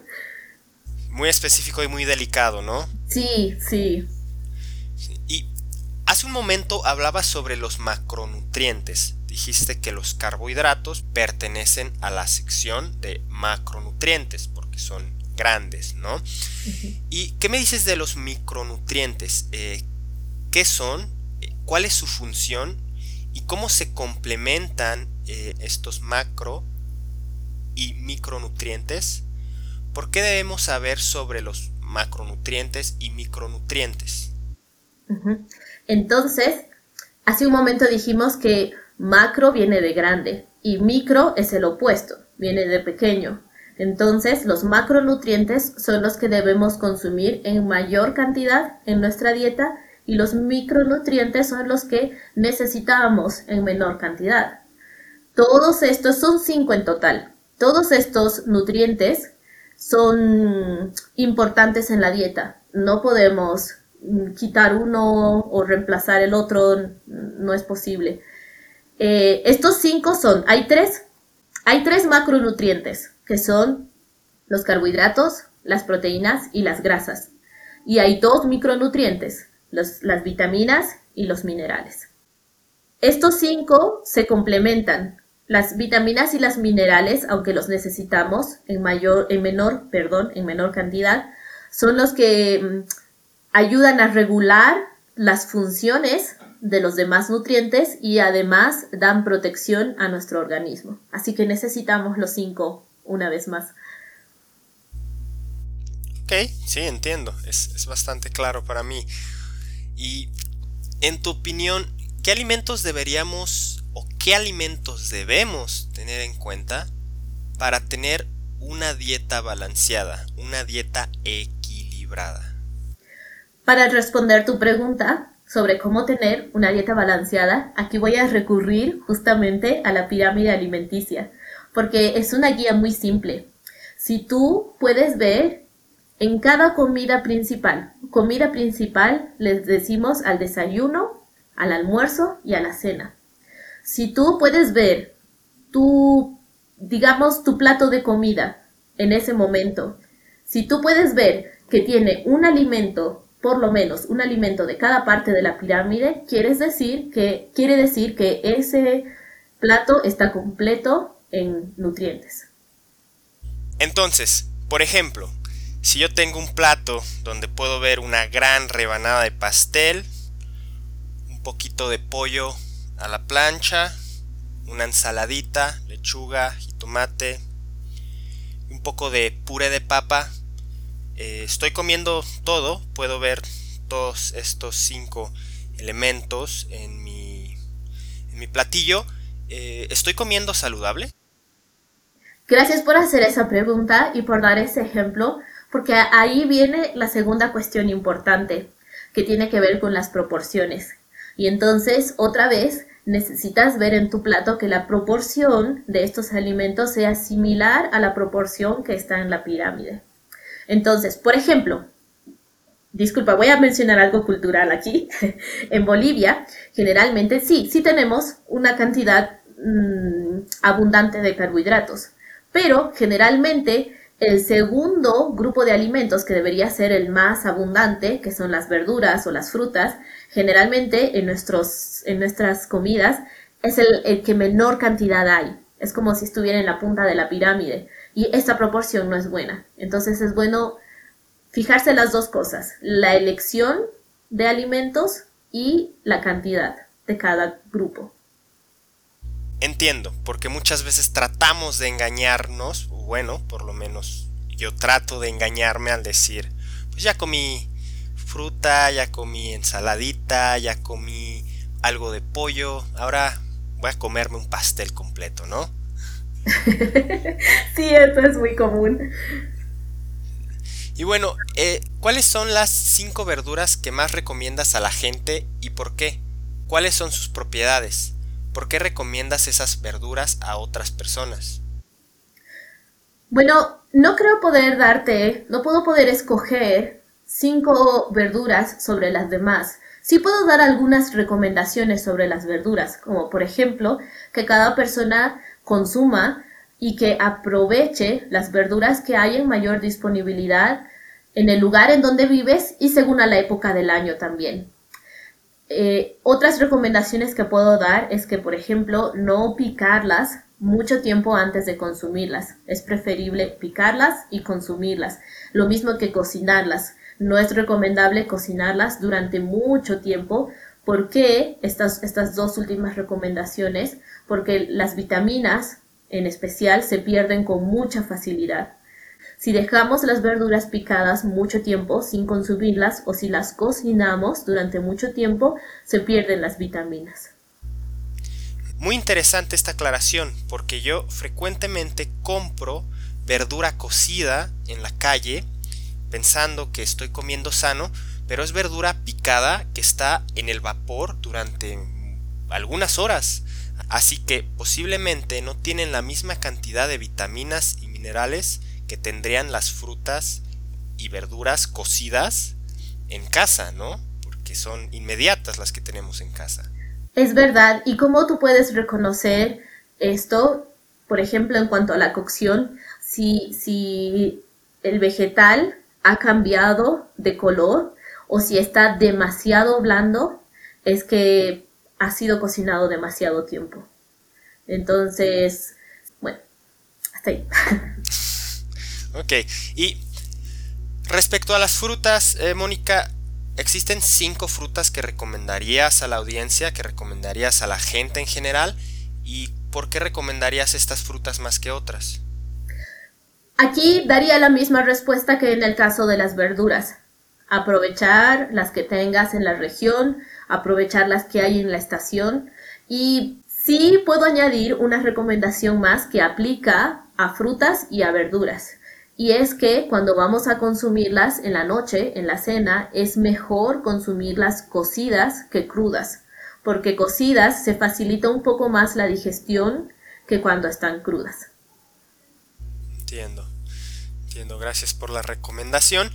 Muy específico y muy delicado, ¿no? Sí, sí. Hace un momento hablabas sobre los macronutrientes. Dijiste que los carbohidratos pertenecen a la sección de macronutrientes porque son grandes, ¿no? ¿Y qué me dices de los micronutrientes? Eh, ¿Qué son? ¿Cuál es su función? ¿Y cómo se complementan eh, estos macro y micronutrientes? ¿Por qué debemos saber sobre los macronutrientes y micronutrientes? Entonces, hace un momento dijimos que macro viene de grande y micro es el opuesto, viene de pequeño. Entonces, los macronutrientes son los que debemos consumir en mayor cantidad en nuestra dieta y los micronutrientes son los que necesitamos en menor cantidad. Todos estos son cinco en total. Todos estos nutrientes son importantes en la dieta. No podemos quitar uno o reemplazar el otro, no es posible. Eh, estos cinco son, hay tres, hay tres macronutrientes que son los carbohidratos, las proteínas y las grasas. Y hay dos micronutrientes, las vitaminas y los minerales. Estos cinco se complementan. Las vitaminas y los minerales, aunque los necesitamos en mayor, en menor, perdón, en menor cantidad, son los que mm, ayudan a regular las funciones de los demás nutrientes y además dan protección a nuestro organismo. Así que necesitamos los cinco una vez más. Ok, sí, entiendo. Es, es bastante claro para mí. Y en tu opinión, ¿qué alimentos deberíamos o qué alimentos debemos tener en cuenta para tener una dieta balanceada, una dieta equilibrada? Para responder tu pregunta sobre cómo tener una dieta balanceada, aquí voy a recurrir justamente a la pirámide alimenticia, porque es una guía muy simple. Si tú puedes ver en cada comida principal, comida principal les decimos al desayuno, al almuerzo y a la cena. Si tú puedes ver tu, digamos, tu plato de comida en ese momento, si tú puedes ver que tiene un alimento, por lo menos un alimento de cada parte de la pirámide, decir que, quiere decir que ese plato está completo en nutrientes. Entonces, por ejemplo, si yo tengo un plato donde puedo ver una gran rebanada de pastel, un poquito de pollo a la plancha, una ensaladita, lechuga, y tomate, un poco de puré de papa, eh, estoy comiendo todo, puedo ver todos estos cinco elementos en mi, en mi platillo. Eh, ¿Estoy comiendo saludable? Gracias por hacer esa pregunta y por dar ese ejemplo porque ahí viene la segunda cuestión importante, que tiene que ver con las proporciones. Y entonces, otra vez, necesitas ver en tu plato que la proporción de estos alimentos sea similar a la proporción que está en la pirámide. Entonces, por ejemplo, disculpa, voy a mencionar algo cultural aquí. en Bolivia, generalmente sí, sí tenemos una cantidad mm, abundante de carbohidratos, pero generalmente el segundo grupo de alimentos que debería ser el más abundante, que son las verduras o las frutas, generalmente en, nuestros, en nuestras comidas es el, que menor cantidad hay. Es como si estuviera en la punta de la pirámide y esta proporción no es buena. Entonces es bueno fijarse las dos cosas, la elección de alimentos y la cantidad de cada grupo. Entiendo, porque muchas veces tratamos de engañarnos bueno, por lo menos yo trato de engañarme al decir, pues ya comí fruta, ya comí ensaladita, ya comí algo de pollo, ahora voy a comerme un pastel completo, ¿no? sí, eso es muy común. Y bueno, eh, ¿cuáles son las cinco verduras que más recomiendas a la gente y por qué? ¿Cuáles son sus propiedades? ¿Por qué recomiendas esas verduras a otras personas? Bueno, no creo poder darte, no puedo poder escoger cinco verduras sobre las demás. Sí puedo dar algunas recomendaciones sobre las verduras, como por ejemplo que cada persona consuma y que aproveche las verduras que hay en mayor disponibilidad en el lugar en donde vives y según a la época del año también. Eh, otras recomendaciones que puedo dar es que, por ejemplo, no picarlas mucho tiempo antes de consumirlas. Es preferible picarlas y consumirlas. Lo mismo que cocinarlas. No es recomendable cocinarlas durante mucho tiempo. ¿Por qué estas, estas dos últimas recomendaciones? Porque las vitaminas en especial se pierden con mucha facilidad. Si dejamos las verduras picadas mucho tiempo sin consumirlas o si las cocinamos durante mucho tiempo, se pierden las vitaminas. Muy interesante esta aclaración porque yo frecuentemente compro verdura cocida en la calle pensando que estoy comiendo sano, pero es verdura picada que está en el vapor durante algunas horas. Así que posiblemente no tienen la misma cantidad de vitaminas y minerales que tendrían las frutas y verduras cocidas en casa, ¿no? Porque son inmediatas las que tenemos en casa. Es verdad. ¿Y cómo tú puedes reconocer esto? Por ejemplo, en cuanto a la cocción, si, si el vegetal ha cambiado de color o si está demasiado blando, es que ha sido cocinado demasiado tiempo. Entonces, bueno, hasta ahí. Ok, y respecto a las frutas, eh, Mónica, ¿existen cinco frutas que recomendarías a la audiencia, que recomendarías a la gente en general? ¿Y por qué recomendarías estas frutas más que otras? Aquí daría la misma respuesta que en el caso de las verduras. Aprovechar las que tengas en la región, aprovechar las que hay en la estación y sí puedo añadir una recomendación más que aplica a frutas y a verduras. Y es que cuando vamos a consumirlas en la noche, en la cena, es mejor consumirlas cocidas que crudas, porque cocidas se facilita un poco más la digestión que cuando están crudas. Entiendo, entiendo, gracias por la recomendación.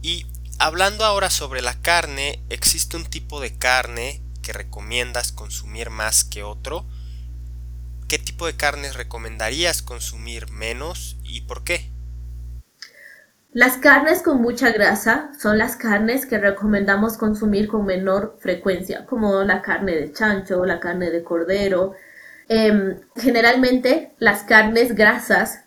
Y hablando ahora sobre la carne, ¿existe un tipo de carne que recomiendas consumir más que otro? ¿Qué tipo de carnes recomendarías consumir menos y por qué? Las carnes con mucha grasa son las carnes que recomendamos consumir con menor frecuencia, como la carne de chancho, la carne de cordero. Em, generalmente las carnes grasas,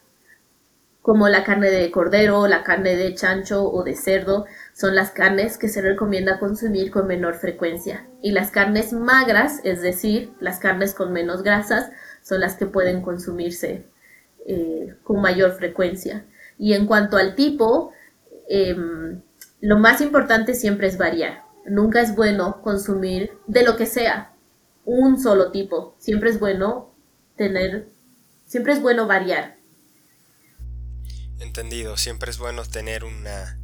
como la carne de cordero, la carne de chancho o de cerdo, son las carnes que se recomienda consumir con menor frecuencia. Y las carnes magras, es decir, las carnes con menos grasas, son las que pueden consumirse eh, con mayor frecuencia. Y en cuanto al tipo, em, lo más importante siempre es variar. Nunca es bueno consumir de lo que sea un solo tipo. Siempre es bueno tener, siempre es bueno variar. Entendido, siempre es bueno tener una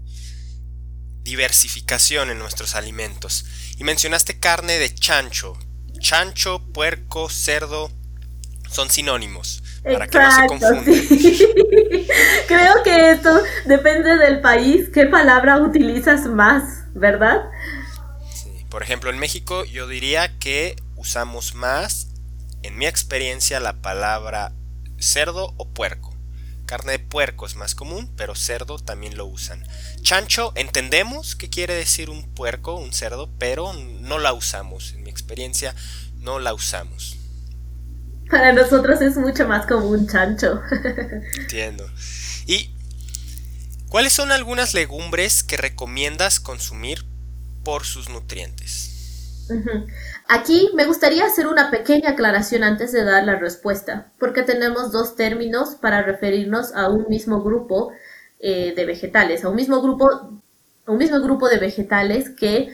diversificación en nuestros alimentos. Y mencionaste carne de chancho. Chancho, puerco, cerdo son sinónimos para que no se confundan. Creo que esto depende del país, qué palabra utilizas más, ¿verdad? Sí. Por ejemplo, en México yo diría que usamos más, en mi experiencia, la palabra cerdo o puerco. Carne de puerco es más común, pero cerdo también lo usan. Chancho, entendemos qué quiere decir un puerco, un cerdo, pero no la usamos. En mi experiencia, no la usamos. Para nosotros es mucho más como un chancho. Entiendo. ¿Y cuáles son algunas legumbres que recomiendas consumir por sus nutrientes? Aquí me gustaría hacer una pequeña aclaración antes de dar la respuesta, porque tenemos dos términos para referirnos a un mismo grupo eh, de vegetales, a un mismo grupo, a un mismo grupo de vegetales que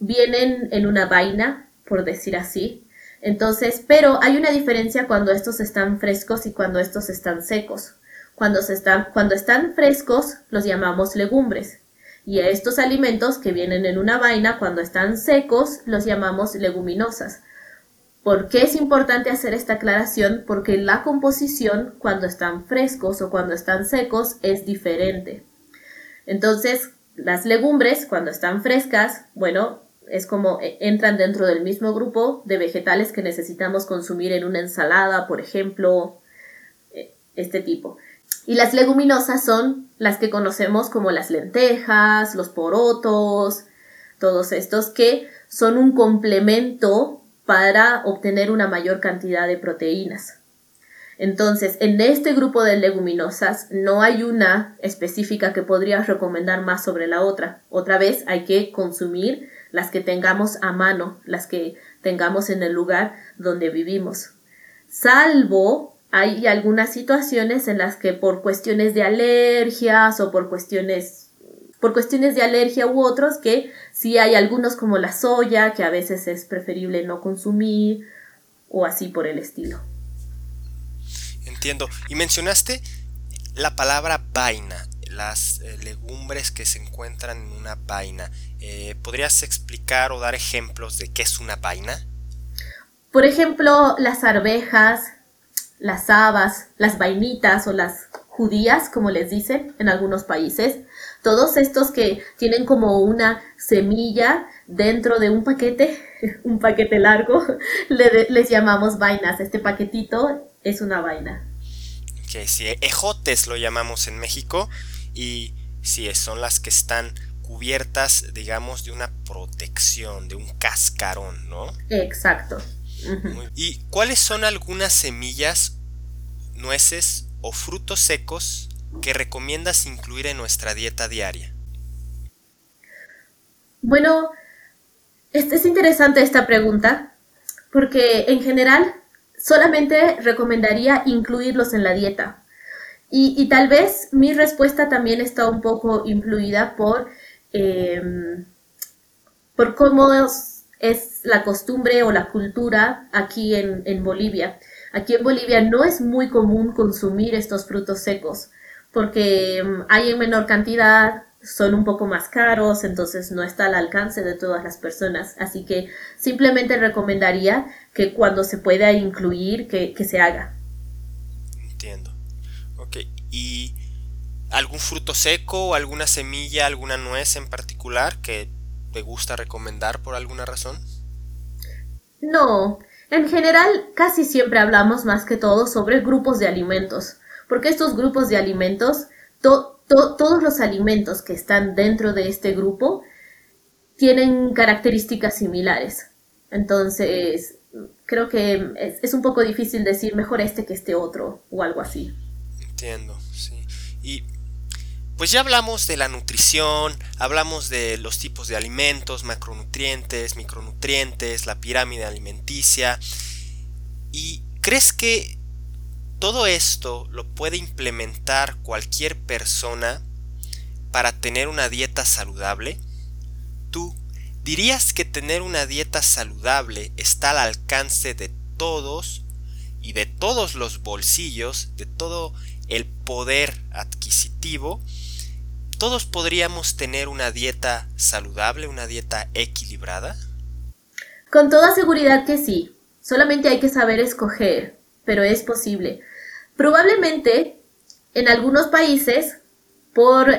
vienen en una vaina, por decir así, entonces, pero hay una diferencia cuando estos están frescos y cuando estos están secos. Cuando, se están, cuando están frescos los llamamos legumbres. Y a estos alimentos que vienen en una vaina, cuando están secos, los llamamos leguminosas. ¿Por qué es importante hacer esta aclaración? Porque la composición cuando están frescos o cuando están secos es diferente. Entonces, las legumbres cuando están frescas, bueno, es como eh, entran dentro del mismo grupo de vegetales que necesitamos consumir en una ensalada, por ejemplo, eh, este tipo. Y las leguminosas son las que conocemos como las lentejas, los porotos, todos estos que son un complemento para obtener una mayor cantidad de proteínas. Entonces, en este grupo de leguminosas no hay una específica que podría recomendar más sobre la otra. Otra vez hay que consumir las que tengamos a mano, las que tengamos en el lugar donde vivimos. Salvo hay algunas situaciones en las que por cuestiones de alergias o por cuestiones por cuestiones de alergia u otros que sí hay algunos como la soya que a veces es preferible no consumir o así por el estilo. Entiendo. Y mencionaste la palabra vaina, las eh, legumbres que se encuentran en una vaina. Eh, ¿Podrías explicar o dar ejemplos de qué es una vaina? Por ejemplo, las arvejas, las habas, las vainitas o las judías, como les dicen en algunos países. Todos estos que tienen como una semilla dentro de un paquete, un paquete largo, les llamamos vainas. Este paquetito es una vaina que si ejotes lo llamamos en México y si son las que están cubiertas, digamos, de una protección, de un cascarón, ¿no? Exacto. ¿Y cuáles son algunas semillas, nueces o frutos secos que recomiendas incluir en nuestra dieta diaria? Bueno, es, es interesante esta pregunta porque en general solamente recomendaría incluirlos en la dieta. Y, tal vez mi respuesta también está un poco influida por, em, por cómo es, la costumbre o la cultura aquí en, en Bolivia. Aquí en Bolivia no es muy común consumir estos frutos secos porque em, hay en menor cantidad, son un poco más caros, entonces no está al alcance de todas las personas. Así que simplemente recomendaría que cuando se pueda incluir, que, se haga. Entiendo. Ok, ¿y algún fruto seco, alguna semilla, alguna nuez en particular que te gusta recomendar por alguna razón? No, en general casi siempre hablamos más que todo sobre grupos de alimentos, porque estos grupos de alimentos, todos los alimentos que están dentro de este grupo tienen características similares. Entonces, creo que es, un poco difícil decir mejor este que este otro o algo así. Entiendo, sí. Y pues ya hablamos de la nutrición, hablamos de los tipos de alimentos, macronutrientes, micronutrientes, la pirámide alimenticia. ¿Y crees que todo esto lo puede implementar cualquier persona para tener una dieta saludable. ¿Tú dirías que tener una dieta saludable está al alcance de todos y de todos los bolsillos, de todo el poder adquisitivo? ¿Todos podríamos tener una dieta saludable, una dieta equilibrada? Con toda seguridad que sí. Solamente hay que saber escoger, pero es posible. Probablemente en algunos países, por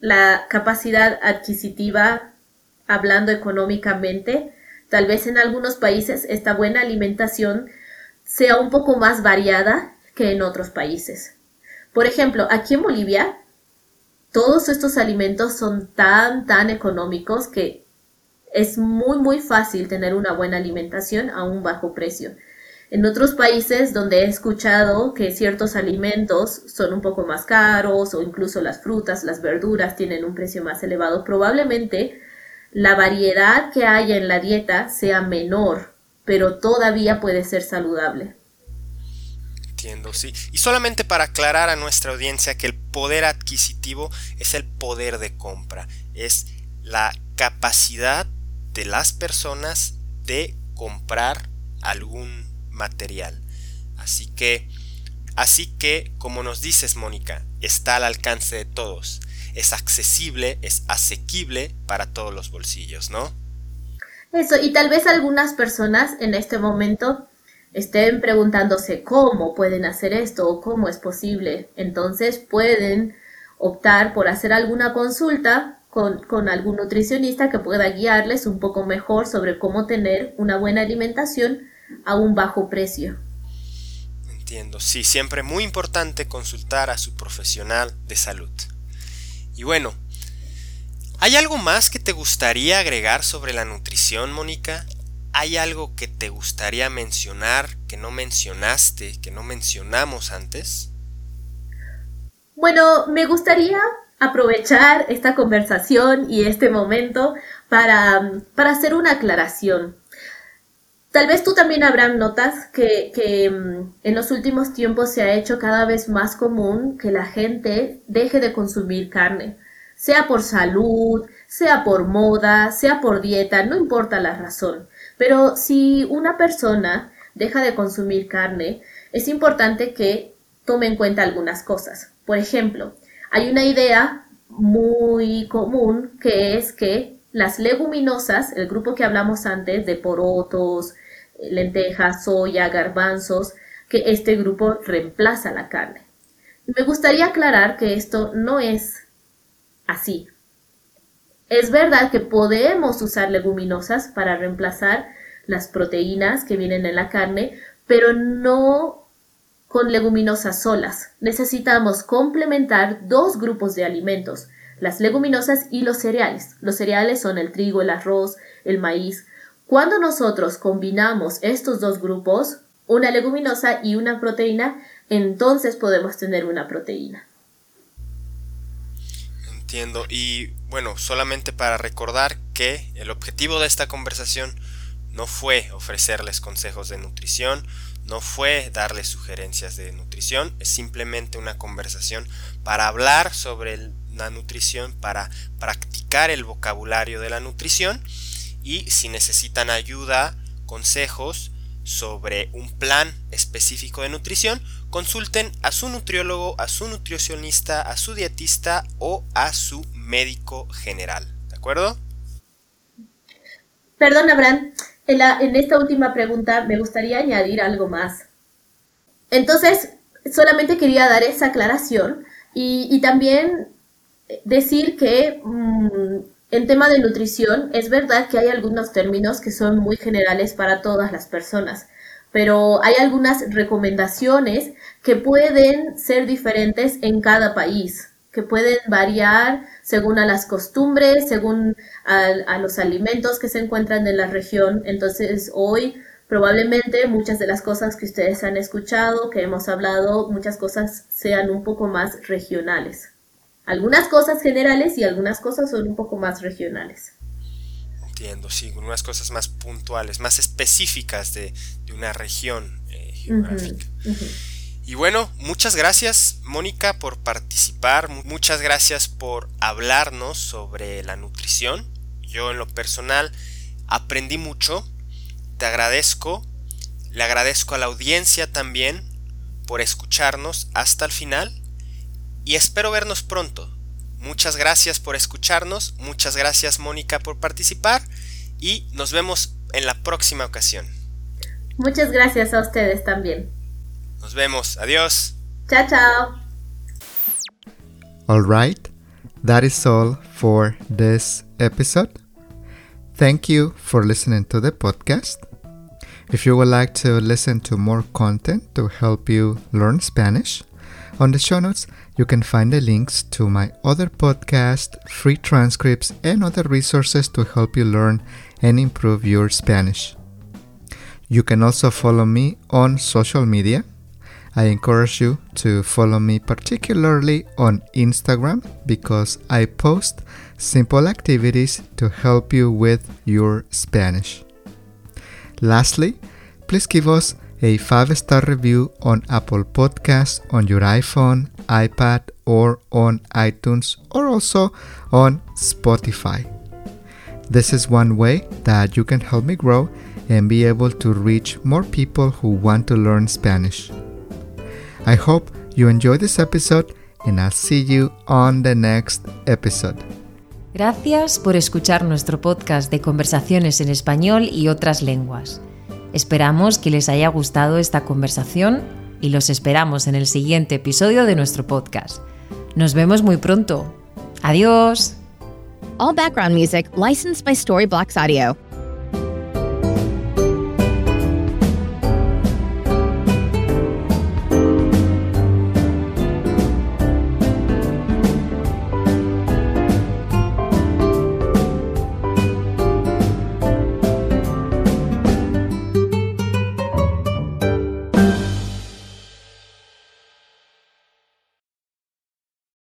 la capacidad adquisitiva, hablando económicamente, tal vez en algunos países esta buena alimentación sea un poco más variada que en otros países. Por ejemplo, aquí en Bolivia, todos estos alimentos son tan, tan económicos que es muy, muy fácil tener una buena alimentación a un bajo precio. En otros países donde he escuchado que ciertos alimentos son un poco más caros o incluso las frutas, las verduras tienen un precio más elevado, probablemente la variedad que haya en la dieta sea menor, pero todavía puede ser saludable. Y solamente para aclarar a nuestra audiencia que el poder adquisitivo es el poder de compra, es la capacidad de las personas de comprar algún material. Así que, así que, como nos dices, Mónica, está al alcance de todos. Es accesible, es asequible para todos los bolsillos, ¿no? Eso, y tal vez algunas personas en este momento estén preguntándose cómo pueden hacer esto o cómo es posible. Entonces pueden optar por hacer alguna consulta con, con, algún nutricionista que pueda guiarles un poco mejor sobre cómo tener una buena alimentación a un bajo precio. Entiendo, sí, siempre muy importante consultar a su profesional de salud. Y bueno, ¿Hay algo más que te gustaría agregar sobre la nutrición, Mónica? ¿Hay algo que te gustaría mencionar que no mencionaste, que no mencionamos antes? Bueno, me gustaría aprovechar esta conversación y este momento para, para hacer una aclaración. Tal vez tú también habrán notas que, que, mm, en los últimos tiempos se ha hecho cada vez más común que la gente deje de consumir carne, sea por salud, sea por moda, sea por dieta, no importa la razón. Pero si una persona deja de consumir carne, es importante que tome en cuenta algunas cosas. Por ejemplo, hay una idea muy común que es que las leguminosas, el grupo que hablamos antes de porotos, lentejas, soya, garbanzos, que este grupo reemplaza la carne. Me gustaría aclarar que esto no es así. Es verdad que podemos usar leguminosas para reemplazar las proteínas que vienen en la carne, pero no con leguminosas solas. Necesitamos complementar dos grupos de alimentos, las leguminosas y los cereales. Los cereales son el trigo, el arroz, el maíz. Cuando nosotros combinamos estos dos grupos, una leguminosa y una proteína, entonces podemos tener una proteína. Y bueno, solamente para recordar que el objetivo de esta conversación no fue ofrecerles consejos de nutrición, no fue darles sugerencias de nutrición, es simplemente una conversación para hablar sobre la nutrición, para practicar el vocabulario de la nutrición. Y si necesitan ayuda, consejos sobre un plan específico de nutrición, consulten a su nutriólogo, a su nutricionista, a su dietista o a su médico general. ¿De acuerdo? Perdón, Abraham. En, esta última pregunta me gustaría añadir algo más. Entonces, solamente quería dar esa aclaración y, también decir que mm, en tema de nutrición es verdad que hay algunos términos que son muy generales para todas las personas, pero hay algunas recomendaciones que pueden ser diferentes en cada país, que pueden variar según a las costumbres, según a, los alimentos que se encuentran en la región. Entonces hoy probablemente muchas de las cosas que ustedes han escuchado, que hemos hablado, muchas cosas sean un poco más regionales. Algunas cosas generales y algunas cosas son un poco más regionales. Entiendo, sí, unas cosas más puntuales, más específicas de, una región eh, geográfica. Y bueno, muchas gracias Mónica por participar, muchas gracias por hablarnos sobre la nutrición. Yo en lo personal aprendí mucho, te agradezco, le agradezco a la audiencia también por escucharnos hasta el final y espero vernos pronto. Muchas gracias por escucharnos, muchas gracias Mónica por participar y nos vemos en la próxima ocasión. Muchas gracias a ustedes también. Nos vemos. Adiós. Chao, chao. All right. That is all for this episode. Thank you for listening to the podcast. If you would like to listen to more content to help you learn Spanish, on the show notes you can find the links to my other podcast, free transcripts, and other resources to help you learn and improve your Spanish. You can also follow me on social media. I encourage you to follow me particularly on Instagram because I post simple activities to help you with your Spanish. Lastly, please give us a 5 star review on Apple Podcasts on your iPhone, iPad, or on iTunes, or also on Spotify. This is one way that you can help me grow and be able to reach more people who want to learn Spanish. I hope you enjoy this episode and I'll see you on the next episode. Gracias por escuchar nuestro podcast de conversaciones en español y otras lenguas. Esperamos que les haya gustado esta conversación y los esperamos en el siguiente episodio de nuestro podcast. Nos vemos muy pronto. Adiós. All background music licensed by Storyblocks Audio.